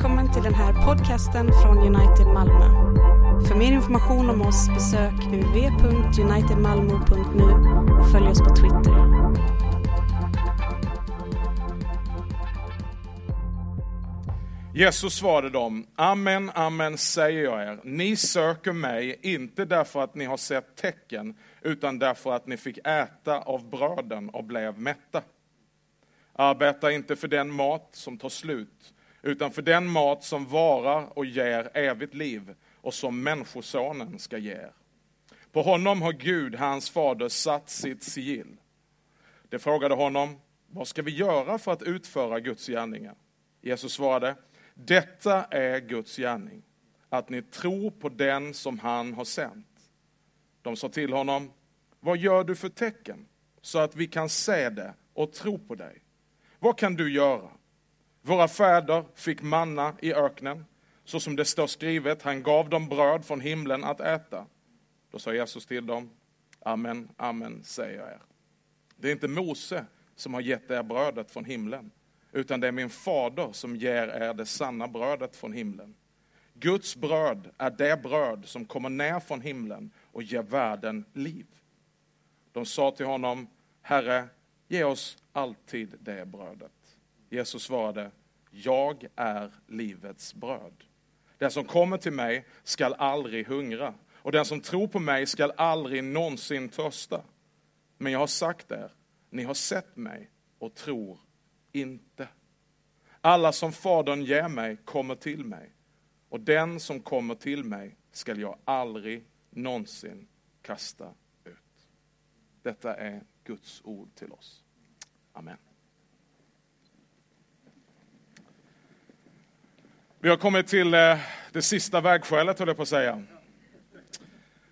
Välkommen till den här podcasten från United Malmö. För mer information om oss besök www.unitedmalmo.nu och följ oss på Twitter. Jesus svarade dem, amen, amen säger jag er, ni söker mig inte därför att ni har sett tecken, utan därför att ni fick äta av bröden och blev mätta. Arbeta inte för den mat som tar slut, utan för den mat som varar och ger evigt liv och som Människosonen ska ge er. På honom har Gud, hans fader, satt sitt sigill. De frågade honom, vad ska vi göra för att utföra Guds gärningar? Jesus svarade, detta är Guds gärning, att ni tror på den som han har sänt. De sa till honom, vad gör du för tecken, så att vi kan se det och tro på dig? Vad kan du göra? Våra fäder fick manna i öknen, så som det står skrivet, han gav dem bröd från himlen att äta. Då sa Jesus till dem, amen, amen säger jag er. Det är inte Mose som har gett er brödet från himlen, utan det är min fader som ger er det sanna brödet från himlen. Guds bröd är det bröd som kommer ner från himlen och ger världen liv. De sa till honom, Herre, ge oss alltid det brödet. Jesus svarade, jag är livets bröd. Den som kommer till mig skall aldrig hungra och den som tror på mig skall aldrig någonsin törsta. Men jag har sagt er, ni har sett mig och tror inte. Alla som Fadern ger mig kommer till mig och den som kommer till mig skall jag aldrig någonsin kasta ut. Detta är Guds ord till oss. Amen. Vi har kommit till eh, det sista vägskälet, höll jag på att säga.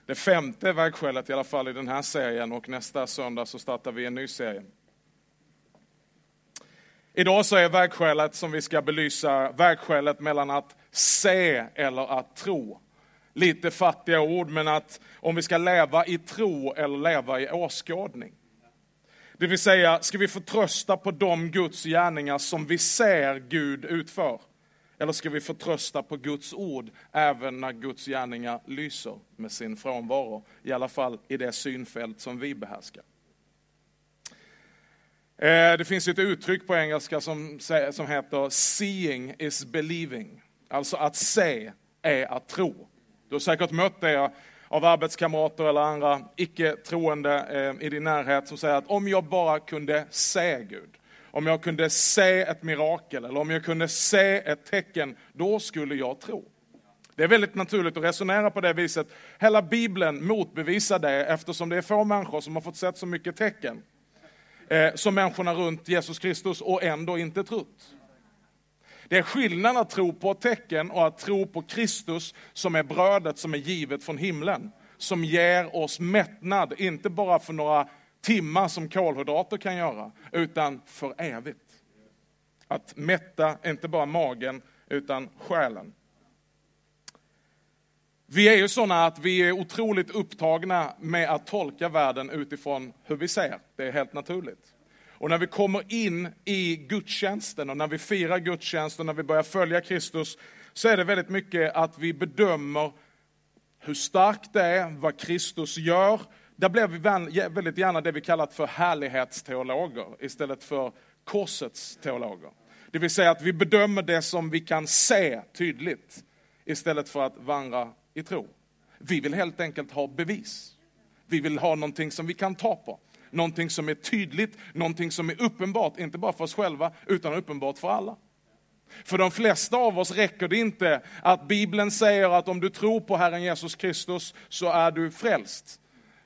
Det femte vägskälet i alla fall i den här serien och nästa söndag så startar vi en ny serie. Idag så är vägskälet som vi ska belysa vägskälet mellan att se eller att tro. Lite fattiga ord, men att om vi ska leva i tro eller leva i åskådning. Det vill säga, ska vi förtrösta på de Guds gärningar som vi ser Gud utför? Eller ska vi förtrösta på Guds ord även när Guds gärningar lyser med sin frånvaro? I alla fall i det synfält som vi behärskar. Eh, det finns ett uttryck på engelska som, som heter seeing is believing. Alltså att se är att tro. Du har säkert mött det av arbetskamrater eller andra icke-troende eh, i din närhet som säger att om jag bara kunde se Gud, om jag kunde se ett mirakel eller om jag kunde se ett tecken, då skulle jag tro. Det är väldigt naturligt att resonera på det viset. Hela Bibeln motbevisar det eftersom det är få människor som har fått sett så mycket tecken eh, som människorna runt Jesus Kristus och ändå inte trott. Det är skillnad att tro på ett tecken och att tro på Kristus som är brödet som är givet från himlen. Som ger oss mättnad, inte bara för några timmar som kolhydrater kan göra, utan för evigt. Att mätta inte bara magen, utan själen. Vi är ju sådana att vi är otroligt upptagna med att tolka världen utifrån hur vi ser. Det är helt naturligt. Och när vi kommer in i gudstjänsten och när vi firar gudstjänsten, när vi börjar följa Kristus, så är det väldigt mycket att vi bedömer hur starkt det är, vad Kristus gör. Där blir vi väldigt gärna det vi kallat för härlighetsteologer istället för korsets teologer. Det vill säga att vi bedömer det som vi kan se tydligt istället för att vandra i tro. Vi vill helt enkelt ha bevis. Vi vill ha någonting som vi kan ta på. Någonting som är tydligt, någonting som är uppenbart, inte bara för oss själva, utan uppenbart för alla. För de flesta av oss räcker det inte att Bibeln säger att om du tror på Herren Jesus Kristus så är du frälst.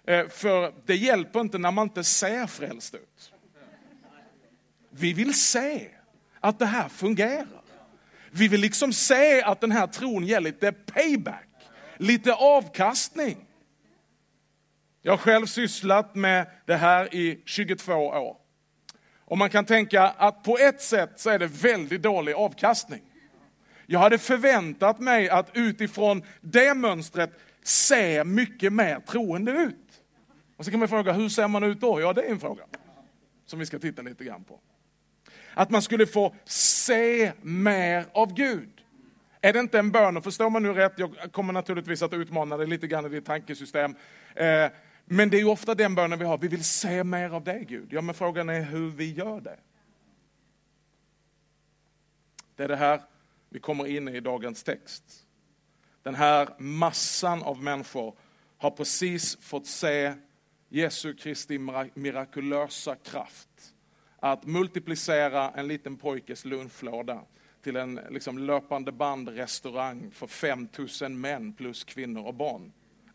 Eh, för det hjälper inte när man inte ser frälst ut. Vi vill se att det här fungerar. Vi vill liksom se att den här tron ger lite payback, lite avkastning. Jag har själv sysslat med det här i 22 år. Och man kan tänka att på ett sätt så är det väldigt dålig avkastning. Jag hade förväntat mig att utifrån det mönstret se mycket mer troende ut. Och så kan man fråga, hur ser man ut då? Ja, det är en fråga som vi ska titta lite grann på. Att man skulle få se mer av Gud. Är det inte en bön, och förstår man nu rätt, jag kommer naturligtvis att utmana dig lite grann i ditt tankesystem. Eh, men det är ju ofta den bönen vi har, vi vill se mer av dig Gud. Ja men frågan är hur vi gör det. Det är det här vi kommer in i dagens text. Den här massan av människor har precis fått se Jesu Kristi mirakulösa kraft att multiplicera en liten pojkes lunchlåda till en liksom, löpande bandrestaurang för 5000 män plus kvinnor och barn.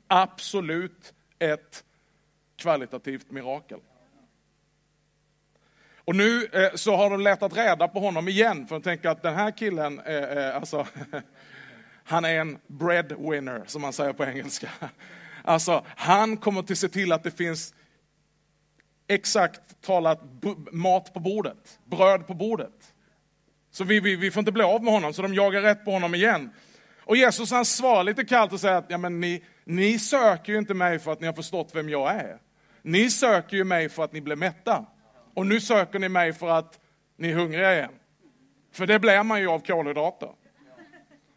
Absolut ett kvalitativt mirakel. Och nu eh, så har de letat reda på honom igen, för de tänker att den här killen, eh, eh, alltså, han är en breadwinner, som man säger på engelska. Alltså, han kommer att se till att det finns exakt talat mat på bordet, bröd på bordet. Så vi, vi, vi får inte bli av med honom, så de jagar rätt på honom igen. Och Jesus han svarar lite kallt och säger att ja, men ni, ni söker ju inte mig för att ni har förstått vem jag är. Ni söker ju mig för att ni blir mätta. Och nu söker ni mig för att ni är hungriga igen. För det blir man ju av kolhydrater.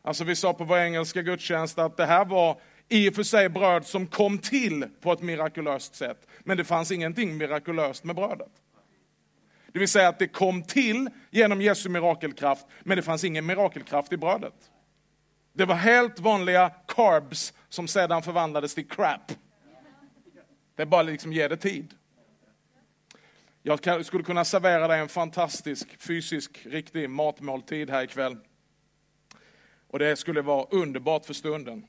Alltså vi sa på vår engelska gudstjänst att det här var i och för sig bröd som kom till på ett mirakulöst sätt. Men det fanns ingenting mirakulöst med brödet. Det vill säga att det kom till genom Jesu mirakelkraft, men det fanns ingen mirakelkraft i brödet. Det var helt vanliga carbs som sedan förvandlades till crap. Det är bara liksom ge det tid. Jag skulle kunna servera dig en fantastisk, fysisk, riktig matmåltid här ikväll. Och det skulle vara underbart för stunden.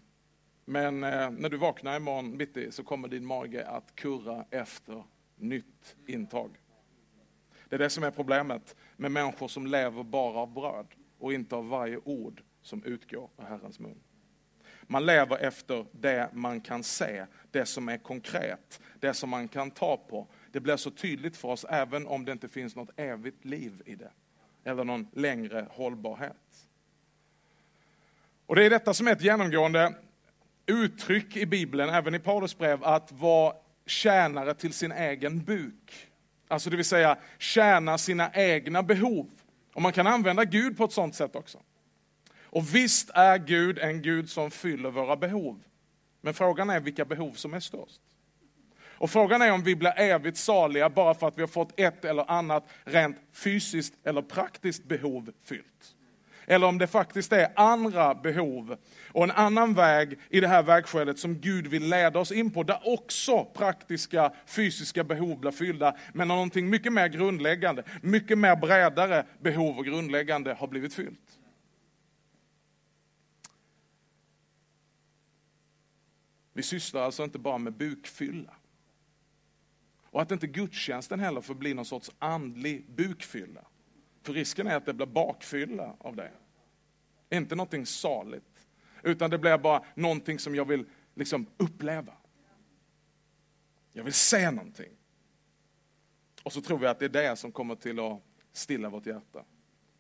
Men eh, när du vaknar imorgon bitti så kommer din mage att kurra efter nytt intag. Det är det som är problemet med människor som lever bara av bröd och inte av varje ord som utgår ur Herrens mun. Man lever efter det man kan se, det som är konkret, det som man kan ta på. Det blir så tydligt för oss även om det inte finns något evigt liv i det. Eller någon längre hållbarhet. Och det är detta som är ett genomgående uttryck i Bibeln, även i Paulus brev, att vara tjänare till sin egen buk. Alltså det vill säga tjäna sina egna behov. Och man kan använda Gud på ett sånt sätt också. Och visst är Gud en Gud som fyller våra behov. Men frågan är vilka behov som är störst. Och frågan är om vi blir evigt saliga bara för att vi har fått ett eller annat rent fysiskt eller praktiskt behov fyllt. Eller om det faktiskt är andra behov och en annan väg i det här vägskälet som Gud vill leda oss in på, där också praktiska fysiska behov blir fyllda, men någonting mycket mer grundläggande, mycket mer bredare behov och grundläggande har blivit fyllt. Vi sysslar alltså inte bara med bukfylla. Och att inte gudstjänsten heller får bli någon sorts andlig bukfylla. För risken är att det blir bakfylla av det. Inte någonting saligt, utan det blir bara någonting som jag vill liksom uppleva. Jag vill se någonting. Och så tror vi att det är det som kommer till att stilla vårt hjärta.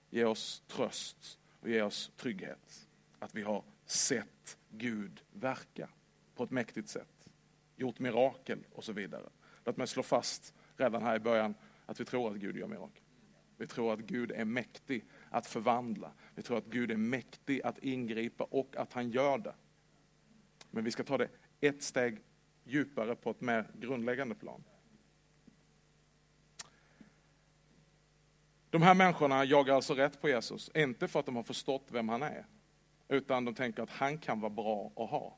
Ge oss tröst och ge oss trygghet. Att vi har sett Gud verka på ett mäktigt sätt. Gjort mirakel och så vidare. Låt mig slå fast redan här i början att vi tror att Gud gör mirakel. Vi tror att Gud är mäktig att förvandla. Vi tror att Gud är mäktig att ingripa och att han gör det. Men vi ska ta det ett steg djupare på ett mer grundläggande plan. De här människorna jagar alltså rätt på Jesus, inte för att de har förstått vem han är, utan de tänker att han kan vara bra att ha.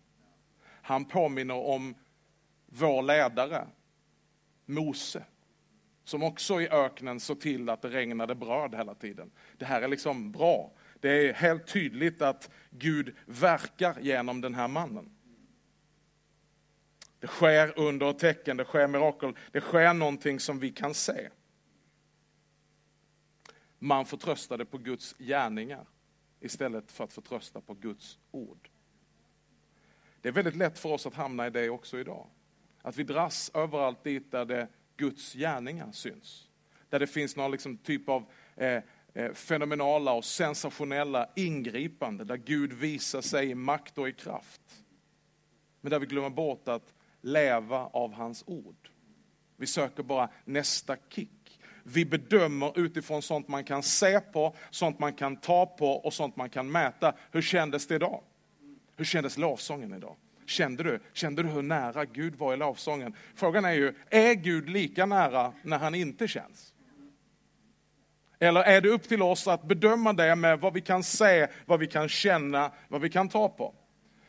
Han påminner om vår ledare, Mose, som också i öknen såg till att det regnade bröd hela tiden. Det här är liksom bra. Det är helt tydligt att Gud verkar genom den här mannen. Det sker under och tecken, det sker mirakel, det sker någonting som vi kan se. Man förtröstade på Guds gärningar istället för att förtrösta på Guds ord. Det är väldigt lätt för oss att hamna i det också idag. Att vi dras överallt dit där det Guds gärningar syns. Där det finns någon liksom typ av eh, eh fenomenala och sensationella ingripande, där Gud visar sig i makt och i kraft. Men där vi glömmer bort att leva av hans ord. Vi söker bara nästa kick. vi bedömer utifrån sånt man kan se på, sånt man kan ta på och sånt man kan mäta. Hur kändes det idag? Hur kändes lovsången idag? Kände du, kände du hur nära Gud var i lovsången? Frågan är ju, är Gud lika nära när han inte känns? Eller är det upp till oss att bedöma det med vad vi kan se, vad vi kan känna, vad vi kan ta på?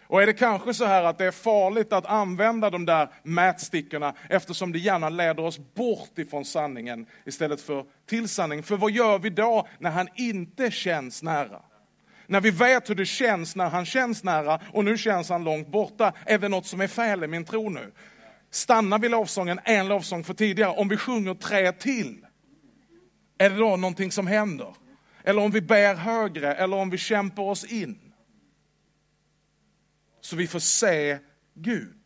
Och är det kanske så här att det är farligt att använda de där mätstickorna eftersom det gärna leder oss bort ifrån sanningen istället för till sanningen. För vad gör vi då när han inte känns nära? När vi vet hur det känns när han känns nära och nu känns han långt borta. Är det något som är fel i min tro nu? Stannar vi lovsången en lovsång för tidigare, om vi sjunger tre till, är det då någonting som händer? Eller om vi ber högre, eller om vi kämpar oss in? Så vi får se Gud.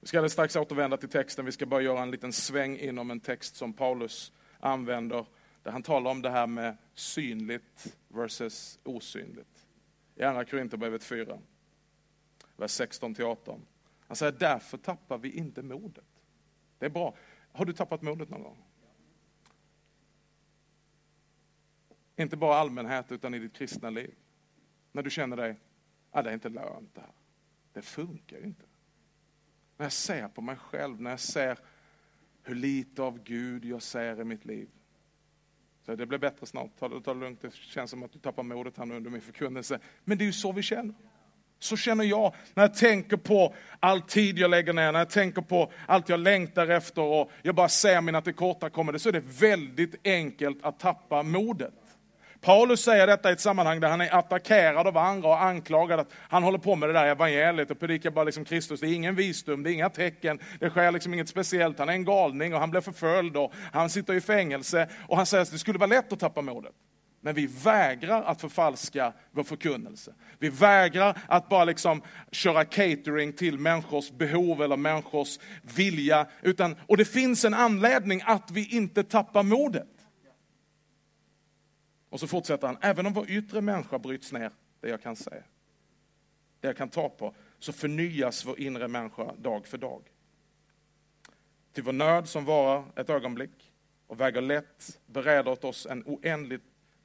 Vi ska alldeles strax återvända till texten, vi ska bara göra en liten sväng inom en text som Paulus använder, där han talar om det här med synligt versus osynligt. I Andra Korinthierbrevet 4, vers 16-18. Han säger, därför tappar vi inte modet. Det är bra. Har du tappat modet någon gång? Inte bara allmänhet, utan i ditt kristna liv. När du känner dig, ah, det är inte lönt det här. Det funkar ju inte. När jag ser på mig själv, när jag ser hur lite av Gud jag ser i mitt liv. Så det blir bättre snart, ta det, ta det lugnt, det känns som att du tappar modet här nu under min förkunnelse. Men det är ju så vi känner. Så känner jag när jag tänker på all tid jag lägger ner, när jag tänker på allt jag längtar efter och jag bara ser mina tillkortakommanden, så är det väldigt enkelt att tappa modet. Paulus säger detta i ett sammanhang där han är attackerad av andra och anklagad att han håller på med det där evangeliet och predikar bara liksom Kristus. Det är ingen visdom, det är inga tecken, det sker liksom inget speciellt. Han är en galning och han blir förföljd och han sitter i fängelse. Och han säger att det skulle vara lätt att tappa modet. Men vi vägrar att förfalska vår förkunnelse. Vi vägrar att bara liksom köra catering till människors behov eller människors vilja. Utan, och det finns en anledning att vi inte tappar modet. Och så fortsätter han, även om vår yttre människa bryts ner, det jag kan se, det jag kan ta på, så förnyas vår inre människa dag för dag. Till vår nöd som varar ett ögonblick och väger lätt bereder åt oss en oändligt,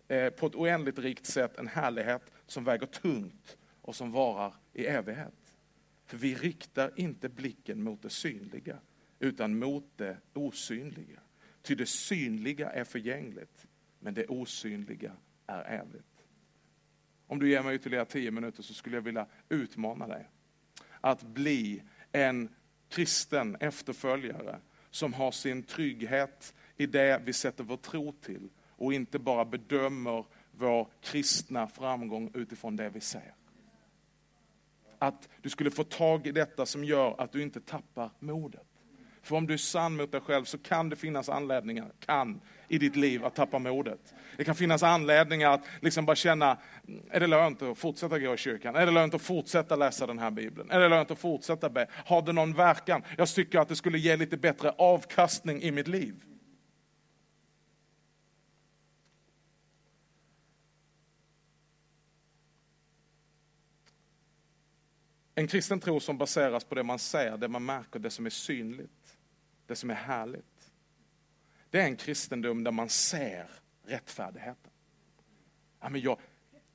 eh, på ett oändligt rikt sätt en härlighet som väger tungt och som varar i evighet. För vi riktar inte blicken mot det synliga, utan mot det osynliga. Ty det synliga är förgängligt, men det osynliga är evigt. Om du ger mig ytterligare tio minuter så skulle jag vilja utmana dig att bli en kristen efterföljare som har sin trygghet i det vi sätter vår tro till och inte bara bedömer vår kristna framgång utifrån det vi ser. Att du skulle få tag i detta som gör att du inte tappar modet. För om du är sann mot dig själv så kan det finnas anledningar, kan, i ditt liv att tappa modet. Det kan finnas anledningar att liksom bara känna, är det lönt att fortsätta gå i kyrkan? Är det lönt att fortsätta läsa den här bibeln? Är det lönt att fortsätta be? Har det någon verkan? Jag tycker att det skulle ge lite bättre avkastning i mitt liv. En kristen tro som baseras på det man ser, det man märker, det som är synligt, det som är härligt. Det är en kristendom där man ser rättfärdigheten. Ja, men jag,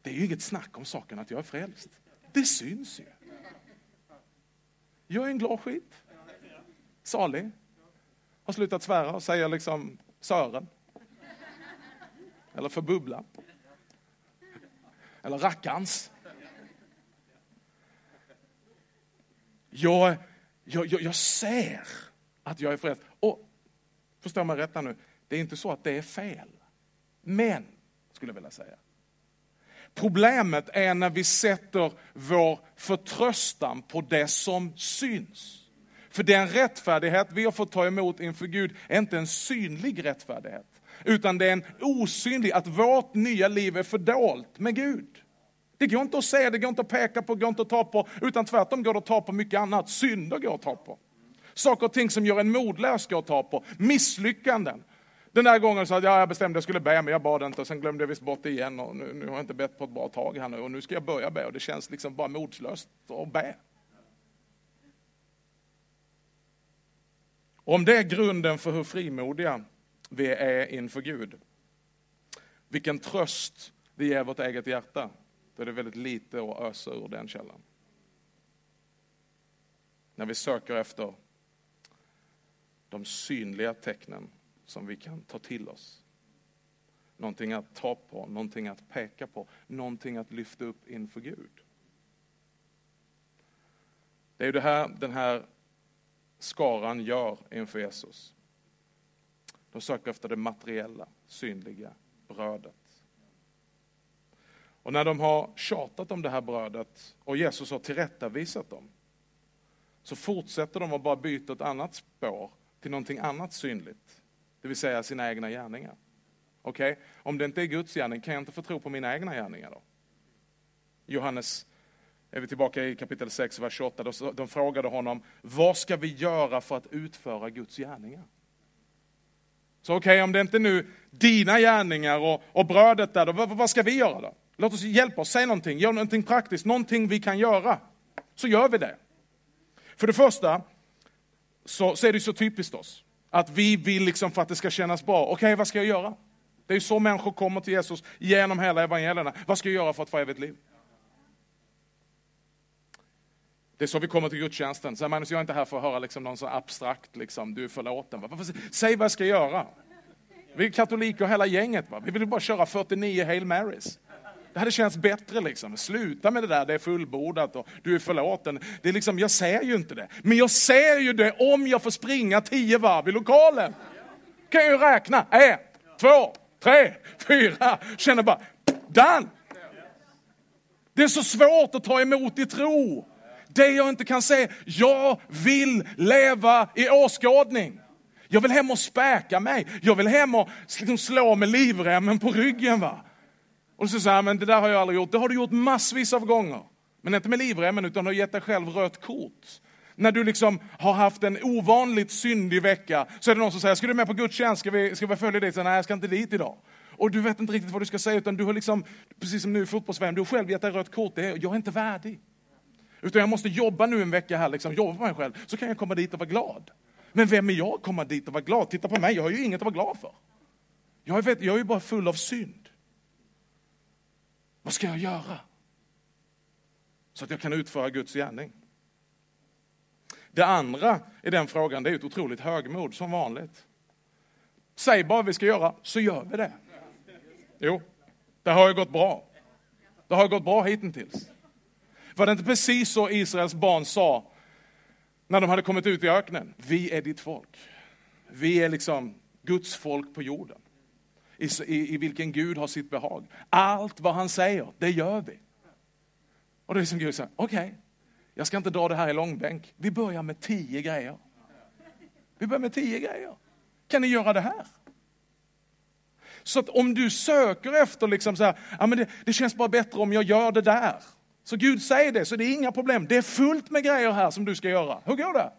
det är ju inget snack om saken att jag är frälst. Det syns ju. Jag är en glad skit. Salig. Har slutat svära och säger liksom Sören. Eller förbubbla. Eller rackarns. Jag, jag, jag, jag ser att jag är frälst. Och Förstå mig rätt nu, det är inte så att det är fel. Men, skulle jag vilja säga. Problemet är när vi sätter vår förtröstan på det som syns. För den rättfärdighet vi har fått ta emot inför Gud är inte en synlig rättfärdighet. Utan det är en osynlig, att vårt nya liv är fördolt med Gud. Det går inte att se, det går inte att peka på, det går inte att ta på, utan tvärtom går det att ta på mycket annat. Synder går att ta på. Saker och ting som gör en modlös går att ta på. Misslyckanden. Den där gången så att ja, jag bestämde att jag skulle be, men jag bad inte och sen glömde jag visst bort det igen och nu, nu har jag inte bett på ett bra tag här nu och nu ska jag börja be och det känns liksom bara modslöst att be. Om det är grunden för hur frimodiga vi är inför Gud, vilken tröst det ger vårt eget hjärta, då är det väldigt lite att ösa ur den källan. När vi söker efter de synliga tecknen som vi kan ta till oss. Någonting att ta på, någonting att peka på, någonting att lyfta upp inför Gud. Det är ju det här den här skaran gör inför Jesus. De söker efter det materiella, synliga brödet. Och när de har tjatat om det här brödet och Jesus har tillrättavisat dem, så fortsätter de att bara byta ett annat spår till någonting annat synligt. Det vill säga sina egna gärningar. Okej, okay? om det inte är Guds gärning, kan jag inte få tro på mina egna gärningar då? Johannes, är vi tillbaka i kapitel 6, vers 28, de, de frågade honom, vad ska vi göra för att utföra Guds gärningar? Så okej, okay, om det inte är nu dina gärningar och, och brödet där, då, vad, vad ska vi göra då? Låt oss hjälpa oss, säg någonting, gör någonting praktiskt, någonting vi kan göra. Så gör vi det. För det första, så, så är det så typiskt oss. Att vi vill liksom för att det ska kännas bra, okej okay, vad ska jag göra? Det är så människor kommer till Jesus genom hela evangelierna. Vad ska jag göra för att få evigt liv? Det är så vi kommer till gudstjänsten. Så Magnus, jag är inte här för att höra liksom någon så abstrakt, liksom, du är förlåten. Säg vad jag ska göra. Vi är katoliker hela gänget. Va? Vi vill bara köra 49 Hail Marys. Det hade känts bättre liksom. Sluta med det där, det är fullbordat och du är förlåten. Det är liksom, jag ser ju inte det. Men jag ser ju det om jag får springa tio varv i lokalen. Kan jag ju räkna. Ett, två, tre, fyra. Känner bara, done! Det är så svårt att ta emot i tro. Det jag inte kan se, jag vill leva i åskådning. Jag vill hem och späka mig. Jag vill hem och liksom slå med livremmen på ryggen. Va? Och så säger han, men det där har jag aldrig gjort. Det har du gjort massvis av gånger. Men inte med livremmen, utan du har gett dig själv rött kort. När du liksom har haft en ovanligt syndig vecka, så är det någon som säger, ska du med på gudstjänst? Ska vi, ska vi följa dig? Nej, jag ska inte dit idag. Och du vet inte riktigt vad du ska säga, utan du har liksom, precis som nu i fotbolls du har själv gett dig rött kort. Det är, jag är inte värdig. Utan jag måste jobba nu en vecka här, liksom, jobba på mig själv, så kan jag komma dit och vara glad. Men vem är jag att komma dit och vara glad? Titta på mig, jag har ju inget att vara glad för. Jag vet, jag är ju bara full av synd. Vad ska jag göra? Så att jag kan utföra Guds gärning. Det andra i den frågan, det är ett otroligt högmod som vanligt. Säg bara vad vi ska göra, så gör vi det. Jo, det har ju gått bra. Det har gått bra hittills. Var det inte precis så Israels barn sa när de hade kommit ut i öknen? Vi är ditt folk. Vi är liksom Guds folk på jorden i, i, i vilken Gud har sitt behag. Allt vad han säger, det gör vi. Och det är som Gud säger, okej, okay, jag ska inte dra det här i långbänk. Vi börjar med tio grejer. Vi börjar med tio grejer. Kan ni göra det här? Så att om du söker efter, liksom så här, ja, men det, det känns bara bättre om jag gör det där. Så Gud säger det, så det är inga problem. Det är fullt med grejer här som du ska göra. Hur går det?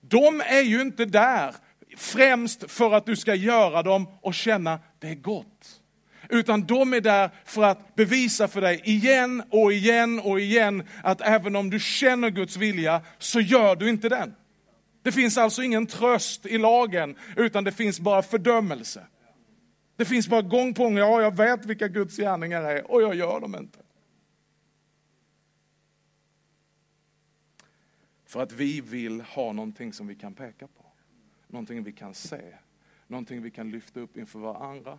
De är ju inte där främst för att du ska göra dem och känna det är gott. Utan de är där för att bevisa för dig igen och igen och igen att även om du känner Guds vilja så gör du inte den. Det finns alltså ingen tröst i lagen utan det finns bara fördömelse. Det finns bara gång på gång, ja jag vet vilka Guds gärningar är och jag gör dem inte. För att vi vill ha någonting som vi kan peka på någonting vi kan se, någonting vi kan lyfta upp inför varandra,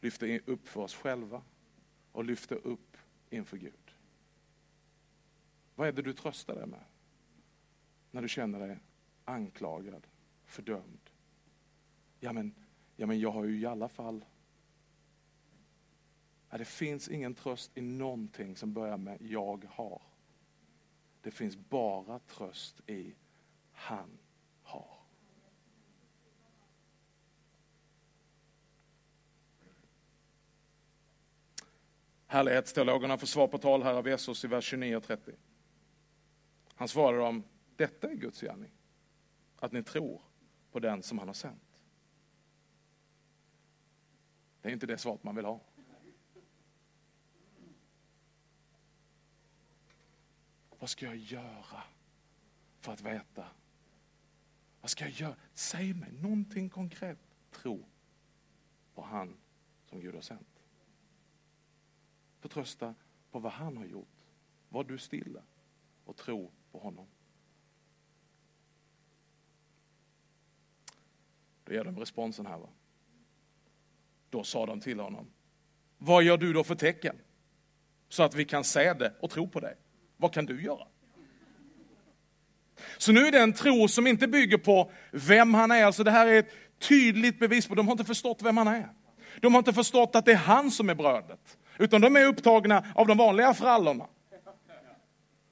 lyfta upp för oss själva och lyfta upp inför Gud. Vad är det du tröstar dig med? När du känner dig anklagad, fördömd. Ja men, ja, men jag har ju i alla fall... Ja, det finns ingen tröst i någonting som börjar med jag har. Det finns bara tröst i han har. Härlighetsteologerna får svar på tal här av Jesus i vers 29 och 30. Han svarar dem, detta är Guds gärning, att ni tror på den som han har sänt. Det är inte det svaret man vill ha. Vad ska jag göra för att veta. Vad ska jag göra? Säg mig någonting konkret. Tro på han som Gud har sänt. Förtrösta på vad han har gjort. Var du stilla och tro på honom. Då ger de responsen här. Va? Då sa de till honom, vad gör du då för tecken? Så att vi kan se det och tro på det. Vad kan du göra? Så nu är det en tro som inte bygger på vem han är. Alltså det här är ett tydligt bevis på, de har inte förstått vem han är. De har inte förstått att det är han som är brödet. Utan de är upptagna av de vanliga frallorna.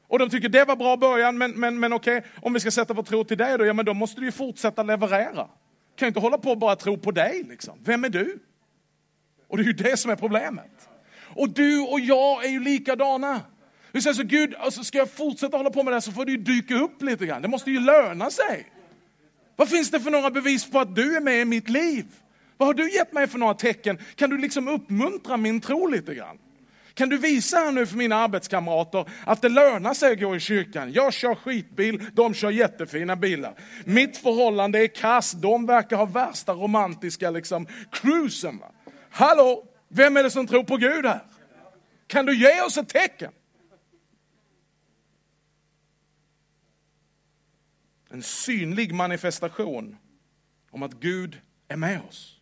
Och de tycker det var bra början, men, men, men okej, om vi ska sätta vår tro till dig då, ja men då måste du ju fortsätta leverera. Kan ju inte hålla på och bara tro på dig liksom. Vem är du? Och det är ju det som är problemet. Och du och jag är ju likadana. Vi säger så Gud, alltså ska jag fortsätta hålla på med det här så får det ju dyka upp lite grann. Det måste ju löna sig. Vad finns det för några bevis på att du är med i mitt liv? Vad har du gett mig för några tecken? Kan du liksom uppmuntra min tro lite grann? Kan du visa här nu för mina arbetskamrater att det lönar sig att gå i kyrkan? Jag kör skitbil, de kör jättefina bilar. Mitt förhållande är kass, de verkar ha värsta romantiska liksom, cruisen. Va? Hallå, vem är det som tror på Gud här? Kan du ge oss ett tecken? En synlig manifestation om att Gud är med oss.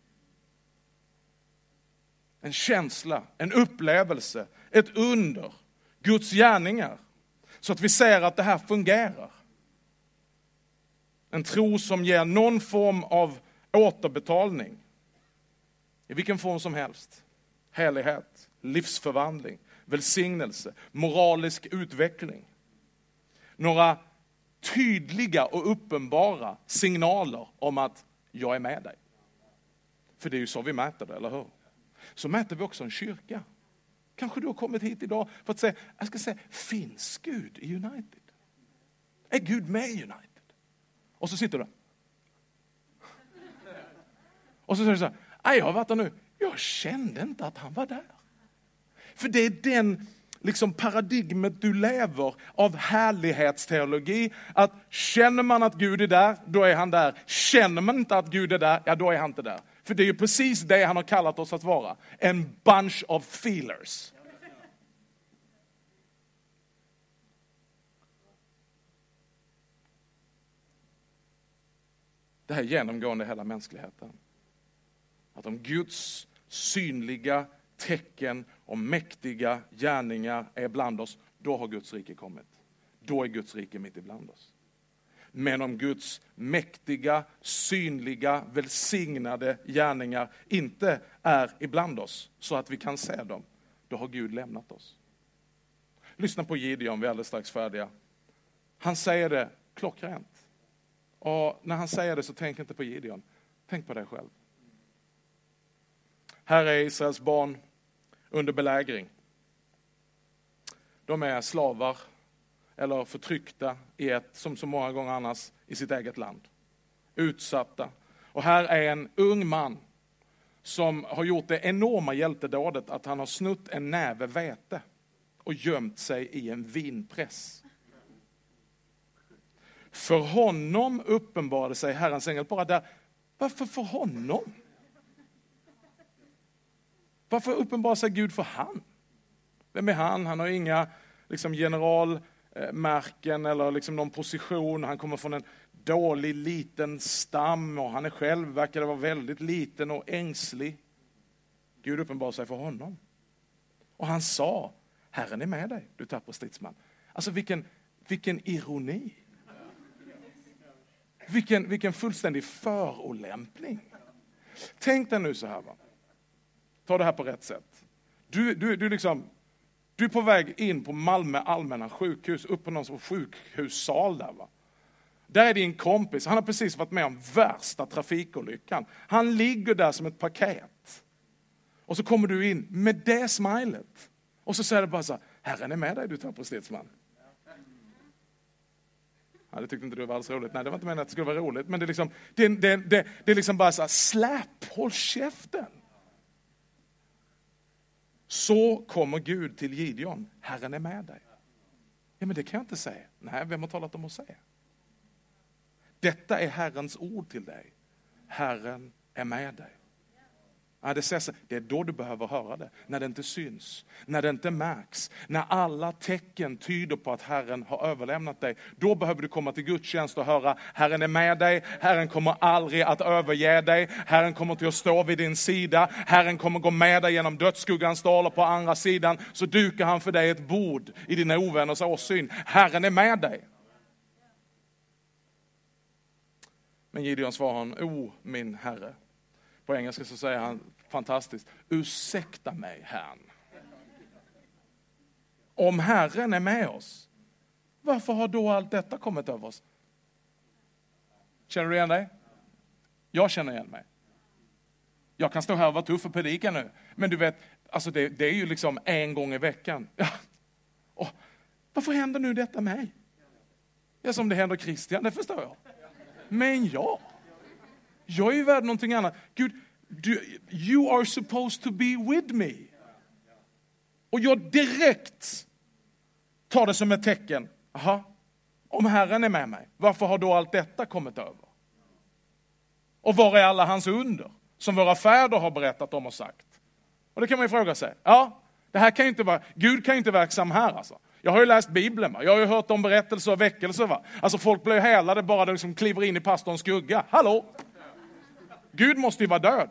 En känsla, en upplevelse, ett under, Guds gärningar. Så att vi ser att det här fungerar. En tro som ger någon form av återbetalning. I vilken form som helst. Helighet, livsförvandling, välsignelse, moralisk utveckling. Några tydliga och uppenbara signaler om att jag är med dig. För det är ju så vi mäter det, eller hur? Så mäter vi också en kyrka. Kanske du har kommit hit idag för att säga, jag ska säga, finns Gud i United? Är Gud med i United? Och så sitter du Och så säger du så här, jag har varit där nu, jag kände inte att han var där. För det är den liksom paradigmet du lever av härlighetsteologi. Att känner man att Gud är där, då är han där. Känner man inte att Gud är där, ja då är han inte där. För det är ju precis det han har kallat oss att vara. En bunch of feelers. Det här är genomgående i hela mänskligheten. Att om Guds synliga tecken och mäktiga gärningar är bland oss, då har Guds rike kommit. Då är Guds rike mitt ibland oss. Men om Guds mäktiga, synliga, välsignade gärningar inte är ibland oss, så att vi kan se dem, då har Gud lämnat oss. Lyssna på Gideon, vi är alldeles strax färdiga. Han säger det klockrent. Och när han säger det så tänk inte på Gideon, tänk på dig själv. Här är Israels barn under belägring. De är slavar eller förtryckta i ett, som så många gånger annars, i sitt eget land. Utsatta. Och här är en ung man som har gjort det enorma hjältedådet att han har snutt en näve vete och gömt sig i en vinpress. För honom uppenbarade sig Herrens ängel bara där. Varför för honom? Varför uppenbarar sig Gud för han? Vem är han? Han har inga liksom, Eh, märken eller liksom, någon position. Han kommer från en dålig liten stam och han är själv verkade vara väldigt liten och ängslig. Gud uppenbarar sig för honom. Och han sa, Herren är med dig, du tappar stridsman. Alltså vilken, vilken ironi. Vilken, vilken fullständig förolämpning. Tänk dig nu så här. Va? Ta det här på rätt sätt. Du, du, du, liksom, du är på väg in på Malmö allmänna sjukhus, upp på någon sjukhussal där. Va? Där är din kompis, han har precis varit med om värsta trafikolyckan. Han ligger där som ett paket. Och så kommer du in med det smilet. Och så säger du bara så här, Herren är med dig du tappre stridsman. Ja, det tyckte inte du var alls roligt. Nej, det var inte meningen att det skulle vara roligt. Men det är liksom, det, det, det, det är liksom bara så här, släpp, håll käften. Så kommer Gud till Gideon. Herren är med dig. Ja, men det kan jag inte säga. Nej, vem har talat om att säga? Detta är Herrens ord till dig. Herren är med dig. Ja, det, det är då du behöver höra det, när det inte syns, när det inte märks, när alla tecken tyder på att Herren har överlämnat dig. Då behöver du komma till gudstjänst och höra, Herren är med dig, Herren kommer aldrig att överge dig, Herren kommer till att stå vid din sida, Herren kommer gå med dig genom dödsskuggans dal och på andra sidan så dukar han för dig ett bord i dina ovänners åsyn. Herren är med dig. Men Gideon svarar o min Herre. På engelska så säger han fantastiskt, ursäkta mig Herrn. Om Herren är med oss, varför har då allt detta kommit över oss? Känner du igen dig? Jag känner igen mig. Jag kan stå här och vara tuff och predika nu, men du vet, alltså det, det är ju liksom en gång i veckan. Ja. Och, varför händer nu detta mig? Ja, som det händer Christian, det förstår jag. Men jag, jag är ju värd någonting annat. Gud, du, you are supposed to be with me. Och jag direkt tar det som ett tecken. Aha, om Herren är med mig, varför har då allt detta kommit över? Och var är alla hans under, som våra fäder har berättat om och sagt? Och det kan man ju fråga sig. Ja, det här kan ju inte vara, Gud kan ju inte vara verksam här alltså. Jag har ju läst Bibeln, va? jag har ju hört om berättelser och väckelser. Va? Alltså folk blir helade bara de liksom kliver in i pastorns skugga. Hallå! Gud måste ju vara död.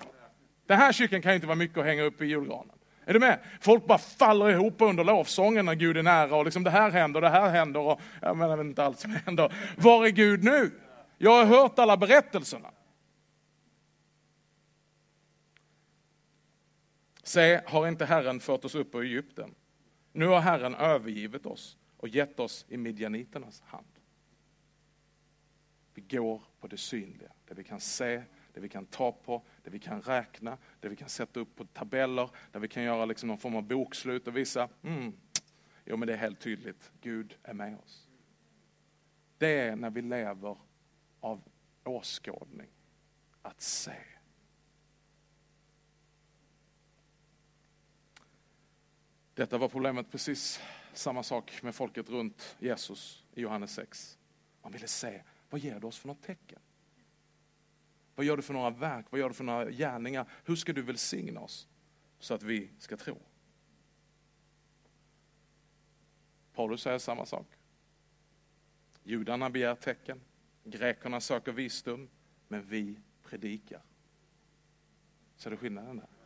Den här cykeln kan ju inte vara mycket att hänga upp i julgranen. Är du med? Folk bara faller ihop under lovsången när Gud är nära och liksom det här händer, det här händer och jag menar inte allt som händer. Var är Gud nu? Jag har hört alla berättelserna. Se, har inte Herren fört oss upp ur Egypten? Nu har Herren övergivit oss och gett oss i midjaniternas hand. Vi går på det synliga, det vi kan se, det vi kan ta på, det vi kan räkna, det vi kan sätta upp på tabeller, där vi kan göra liksom någon form av bokslut och visa, mm, jo men det är helt tydligt, Gud är med oss. Det är när vi lever av åskådning, att se. Detta var problemet, precis samma sak med folket runt Jesus i Johannes 6. Man ville se, vad ger det oss för något tecken? Vad gör du för några verk? Vad gör du för några gärningar? Hur ska du välsigna oss så att vi ska tro? Paulus säger samma sak. Judarna begär tecken, grekerna söker visdom, men vi predikar. Ser du skillnaden där?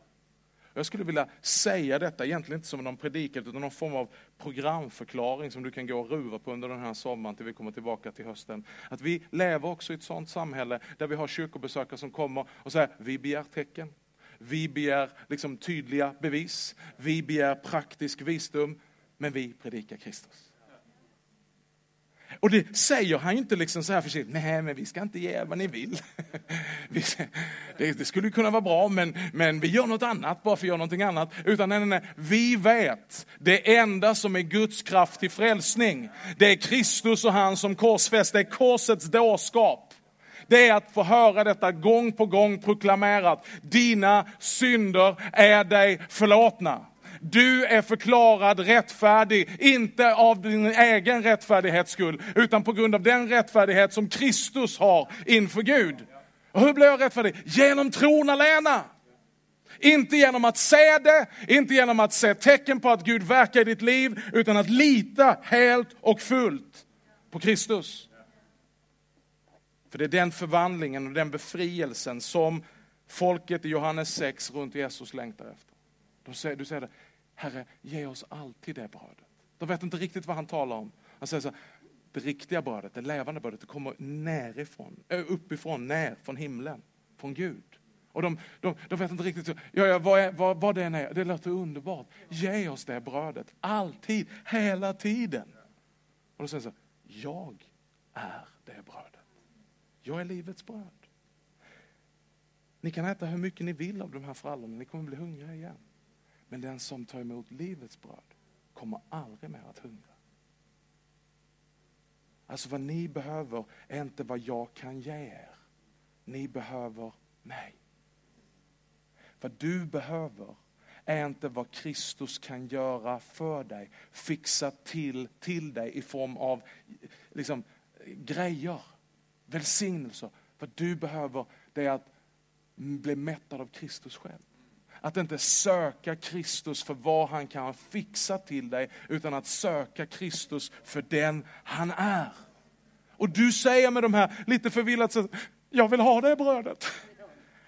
Jag skulle vilja säga detta, egentligen inte som någon predikan, utan någon form av programförklaring som du kan gå och ruva på under den här sommaren till vi kommer tillbaka till hösten. Att vi lever också i ett sådant samhälle där vi har kyrkobesökare som kommer och säger, vi begär tecken. Vi begär liksom tydliga bevis. Vi begär praktisk visdom. Men vi predikar Kristus. Och det säger han inte liksom så här försiktigt, nej men vi ska inte ge vad ni vill. det, det, skulle kunna vara bra men, men vi gör något annat bara för att göra någonting annat. Utan nej, nej, nej, vi vet det enda som är Guds kraft till frälsning. Det är Kristus och han som korsfäst, det är korsets dårskap. Det är att få höra detta gång på gång proklamerat. Dina synder är dig förlåtna. Du är förklarad rättfärdig, inte av din egen rättfärdighets skull, utan på grund av den rättfärdighet som Kristus har inför Gud. Och hur blir jag rättfärdig? Genom tron alena. Inte genom att se det, inte genom att se tecken på att Gud verkar i ditt liv, utan att lita helt och fullt på Kristus. För det är den förvandlingen och den befrielsen som folket i Johannes 6 runt Jesus längtar efter. De säger, du säger det, Herre, ge oss alltid det brödet. De vet inte riktigt vad han talar om. Han säger så det riktiga brödet, det levande brödet, det kommer nerifrån, uppifrån, ner från himlen, från Gud. Och de, de, de vet inte riktigt ja, ja, vad, är, vad, vad det är. Det låter underbart. Ge oss det brödet, alltid, hela tiden. Och då säger han så jag är det brödet. Jag är livets bröd. Ni kan äta hur mycket ni vill av de här frallorna, ni kommer bli hungriga igen. Men den som tar emot livets bröd kommer aldrig mer att hungra. Alltså vad ni behöver är inte vad jag kan ge er. Ni behöver mig. Vad du behöver är inte vad Kristus kan göra för dig, fixa till, till dig i form av liksom, grejer. välsignelser. Vad du behöver det är att bli mättad av Kristus själv. Att inte söka Kristus för vad han kan fixa till dig, utan att söka Kristus för den han är. Och du säger med de här lite förvillat, jag vill ha det brödet.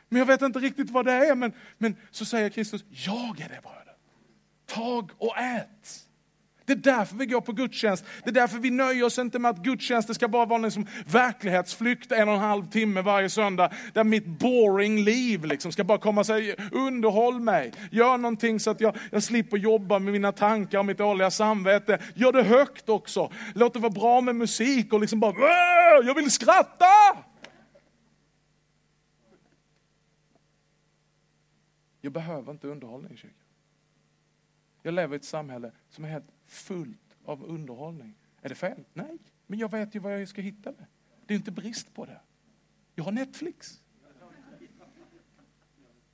Men jag vet inte riktigt vad det är, men, men så säger Kristus, jag är det brödet. Tag och ät. Det är därför vi går på gudstjänst. Det är därför vi nöjer oss inte med att gudstjänsten ska bara vara en liksom verklighetsflykt en och en halv timme varje söndag. Där mitt boring liv liksom ska bara komma och säga, underhåll mig. Gör någonting så att jag, jag slipper jobba med mina tankar och mitt dåliga samvete. Gör det högt också. Låt det vara bra med musik och liksom bara, jag vill skratta! Jag behöver inte underhållning i kyrkan. Jag lever i ett samhälle som är helt fullt av underhållning. Är det fel? Nej, men jag vet ju var jag ska hitta det. Det är inte brist på det. Jag har Netflix.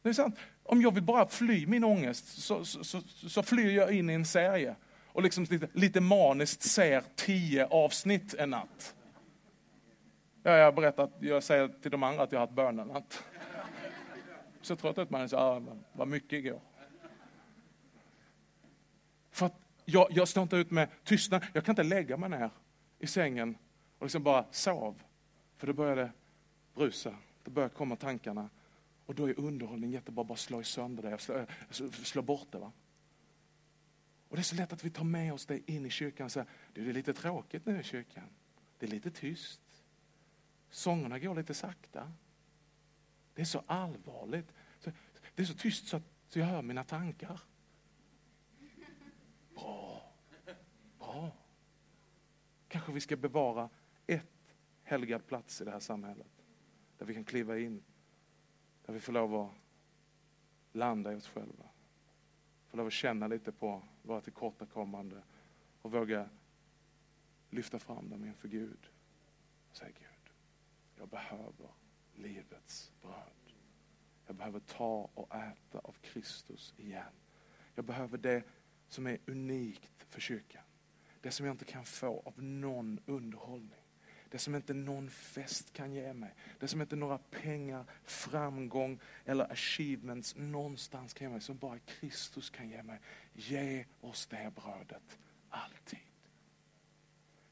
Det är sant. Om jag vill bara fly min ångest så, så, så, så flyr jag in i en serie och liksom lite, lite maniskt ser tio avsnitt en natt. Ja, jag har berättat, jag säger till de andra att jag har haft bönenatt. Så trött att man så, ah, vad mycket igår. För att jag, jag står inte ut med tystnad. Jag kan inte lägga mig ner i sängen och liksom bara sov. För då börjar det brusa. Då börjar komma tankarna. Och då är underhållning jättebra, bara slå sönder det, slå, slå bort det. Va? Och det är så lätt att vi tar med oss det in i kyrkan och säger, det är lite tråkigt nu i kyrkan. Det är lite tyst. Sångerna går lite sakta. Det är så allvarligt. Det är så tyst så att jag hör mina tankar. Kanske vi ska bevara ett helgad plats i det här samhället. Där vi kan kliva in. Där vi får lov att landa i oss själva. Får lov att känna lite på våra tillkortakommande och våga lyfta fram dem inför Gud. Säg Gud, jag behöver livets bröd. Jag behöver ta och äta av Kristus igen. Jag behöver det som är unikt för kyrkan. Det som jag inte kan få av någon underhållning. Det som inte någon fest kan ge mig. Det som inte några pengar, framgång eller achievements någonstans kan ge mig. Som bara Kristus kan ge mig. Ge oss det brödet alltid.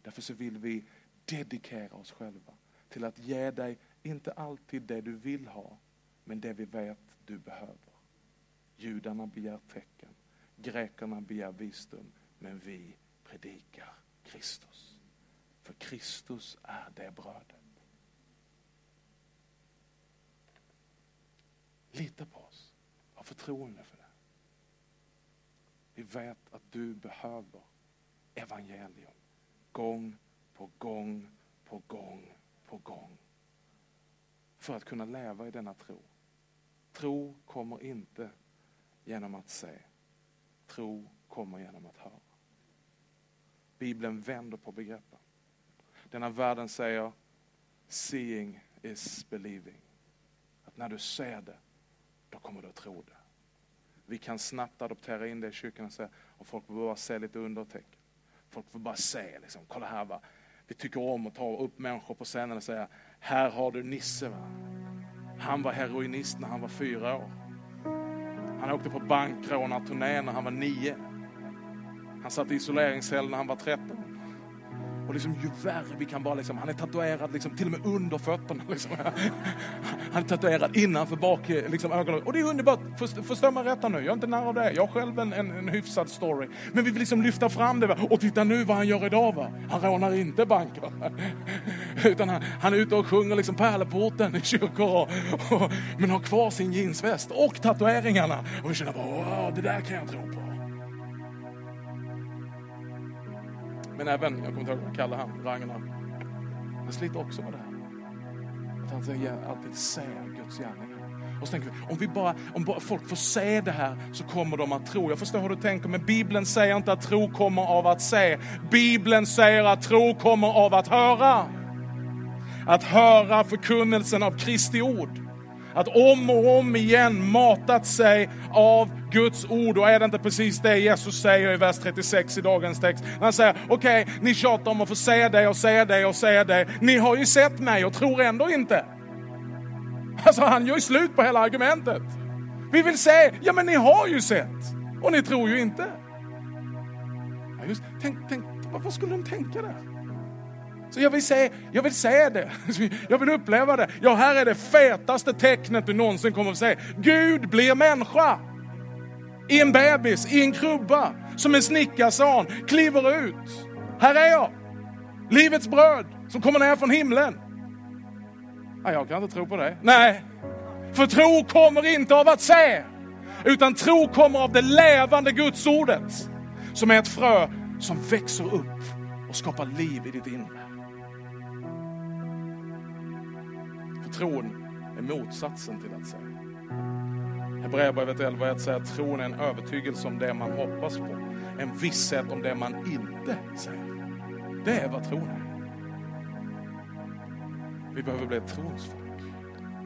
Därför så vill vi dedikera oss själva till att ge dig, inte alltid det du vill ha, men det vi vet du behöver. Judarna begär tecken, grekerna begär visdom, men vi predikar Kristus. För Kristus är det brödet. Lita på oss. Ha förtroende för det. Vi vet att du behöver evangelium. Gång på gång på gång på gång. För att kunna leva i denna tro. Tro kommer inte genom att se. Tro kommer genom att höra. Bibeln vänder på begreppen. Denna världen säger seeing is believing. Att när du ser det, då kommer du att tro det. Vi kan snabbt adoptera in det i kyrkan och säga, och folk får bara se lite undertecken. Folk får bara se, liksom, kolla här va. Vi tycker om att ta upp människor på scenen och säga, här har du Nisse va. Han var heroinist när han var fyra år. Han åkte på bankrånarturné när han var nio. Han satt i isoleringscell när han var 13. Och liksom, ju värre vi kan vara, liksom, han är tatuerad liksom, till och med under fötterna. Liksom. Han är tatuerad innanför bak liksom, ögonen. Och det är underbart, förstå mig rätt nu, jag är inte nära av det. Jag har själv en, en, en hyfsad story. Men vi vill liksom lyfta fram det. Va? Och titta nu vad han gör idag. Va? Han rånar inte banker. Utan han, han är ute och sjunger liksom pärleporten i kyrkor. Och, och, men har kvar sin jeansväst och tatueringarna. Och vi känner bara, wow, det där kan jag tro på. Men även, jag kommer inte ihåg vad jag kallar han, Ragnar. Han sliter också med det här. Att han alltid ser Guds gärningar. Och så tänker vi, om, vi bara, om bara folk får se det här så kommer de att tro. Jag förstår hur du tänker, men Bibeln säger inte att tro kommer av att se. Bibeln säger att tro kommer av att höra. Att höra förkunnelsen av Kristi ord. Att om och om igen matat sig av Guds ord och är det inte precis det Jesus säger i vers 36 i dagens text. Han säger, okej, okay, ni tjatar om att få säga det och säga det och säga det. Ni har ju sett mig och tror ändå inte. Alltså han gör ju slut på hela argumentet. Vi vill säga, ja men ni har ju sett och ni tror ju inte. Ja, just, tänk, tänk, vad skulle de tänka där? Så jag vill, se, jag vill se det, jag vill uppleva det. Ja, här är det fetaste tecknet du någonsin kommer att se. Gud blir människa. I en bebis, i en krubba, som en snickarson, kliver ut. Här är jag, livets bröd som kommer ner från himlen. Nej, jag kan inte tro på det. Nej, för tro kommer inte av att se, utan tro kommer av det levande gudsordet, som är ett frö som växer upp och skapar liv i ditt inre. För tron är motsatsen till att se. Hebreerbrevet 11.1 säger att tron är en övertygelse om det man hoppas på. En visshet om det man inte ser. Det är vad tron är. Vi behöver bli ett trons folk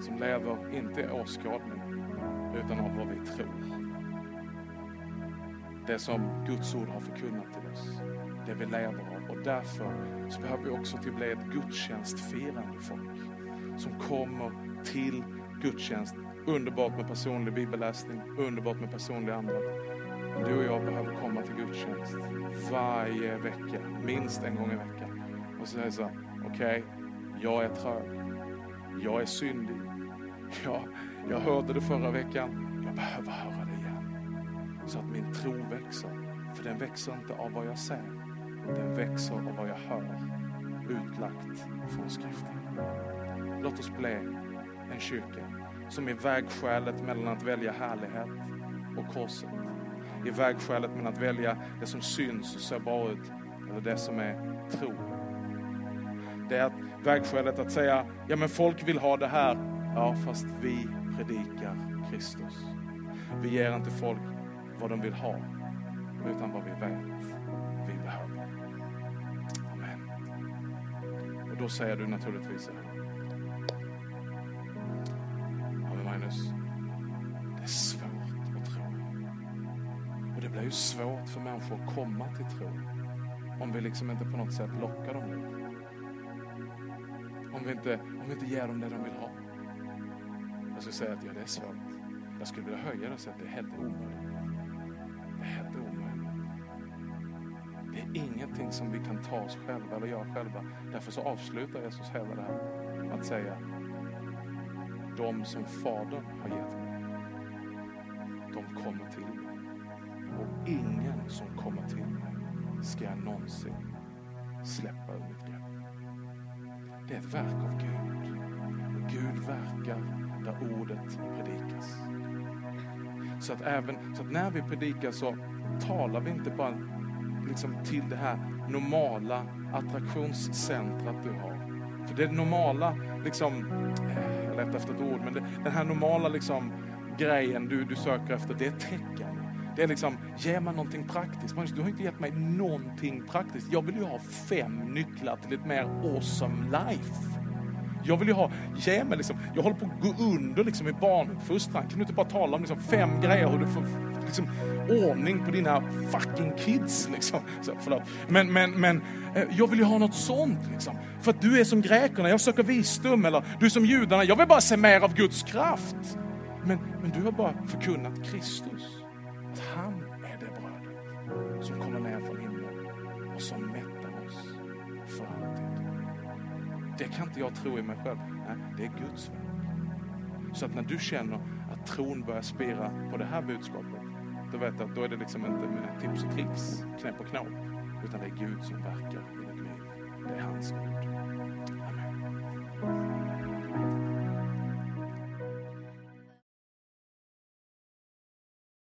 som lever inte i åskådning utan av vad vi tror. Det som Guds ord har förkunnat till oss, det vi lever av. Och därför så behöver vi också till bli ett gudstjänstfirande folk som kommer till gudstjänst. Underbart med personlig bibelläsning, underbart med personlig andakt. Du och jag behöver komma till gudstjänst varje vecka, minst en gång i veckan. Och säga så okej, okay, jag är trög. Jag är syndig. Ja, jag hörde det förra veckan. Jag behöver höra det igen. Så att min tro växer. För den växer inte av vad jag ser. Den växer av vad jag hör. Utlagt från skriften. Låt oss bli en kyrka som är vägskälet mellan att välja härlighet och korset. I vägskälet mellan att välja det som syns och ser bra ut eller det som är tro. Det är att vägskälet att säga, ja men folk vill ha det här. Ja, fast vi predikar Kristus. Vi ger inte folk vad de vill ha, utan vad vi vet vi behöver. Amen. Och då säger du naturligtvis ju svårt för människor att komma till tro om vi liksom inte på något sätt lockar dem dit om vi inte, om vi inte ger dem det de vill ha. Jag skulle säga att ja, det är svårt. Jag skulle vilja höja det och säga att det är helt omöjligt. Det är helt omöjligt. Det är ingenting som vi kan ta oss själva eller göra själva. Därför så avslutar Jesus hela det här med att säga de som Fadern har gett mig, de kommer till mig ingen som kommer till mig ska jag någonsin släppa ur mitt grepp. Det är ett verk av Gud. Och Gud verkar där ordet predikas. Så att, även, så att när vi predikar så talar vi inte bara liksom till det här normala attraktionscentrat du har. För det normala, liksom, eh, jag letar efter ett ord, men det, den här normala liksom, grejen du, du söker efter, det är tecken. Det är liksom, ge mig någonting praktiskt. Magnus, du har inte gett mig någonting praktiskt. Jag vill ju ha fem nycklar till ett mer awesome life. Jag vill ju ha, ge mig liksom, jag håller på att gå under liksom i barnuppfostran. Kan du inte bara tala om liksom fem grejer hur du får liksom, ordning på dina fucking kids liksom. Så, förlåt. Men, men, men eh, jag vill ju ha något sånt liksom. För att du är som grekerna, jag söker visdom. Eller du är som judarna, jag vill bara se mer av Guds kraft. Men, men du har bara förkunnat Kristus. Det kan inte jag tro i mig själv. Nej, det är Guds verk. Så att när du känner att tron börjar spira på det här budskapet, då vet du att då är det liksom inte med tips och tricks, knäpp och knåp, utan det är Gud som verkar i ditt liv. Det är hans ord. Amen.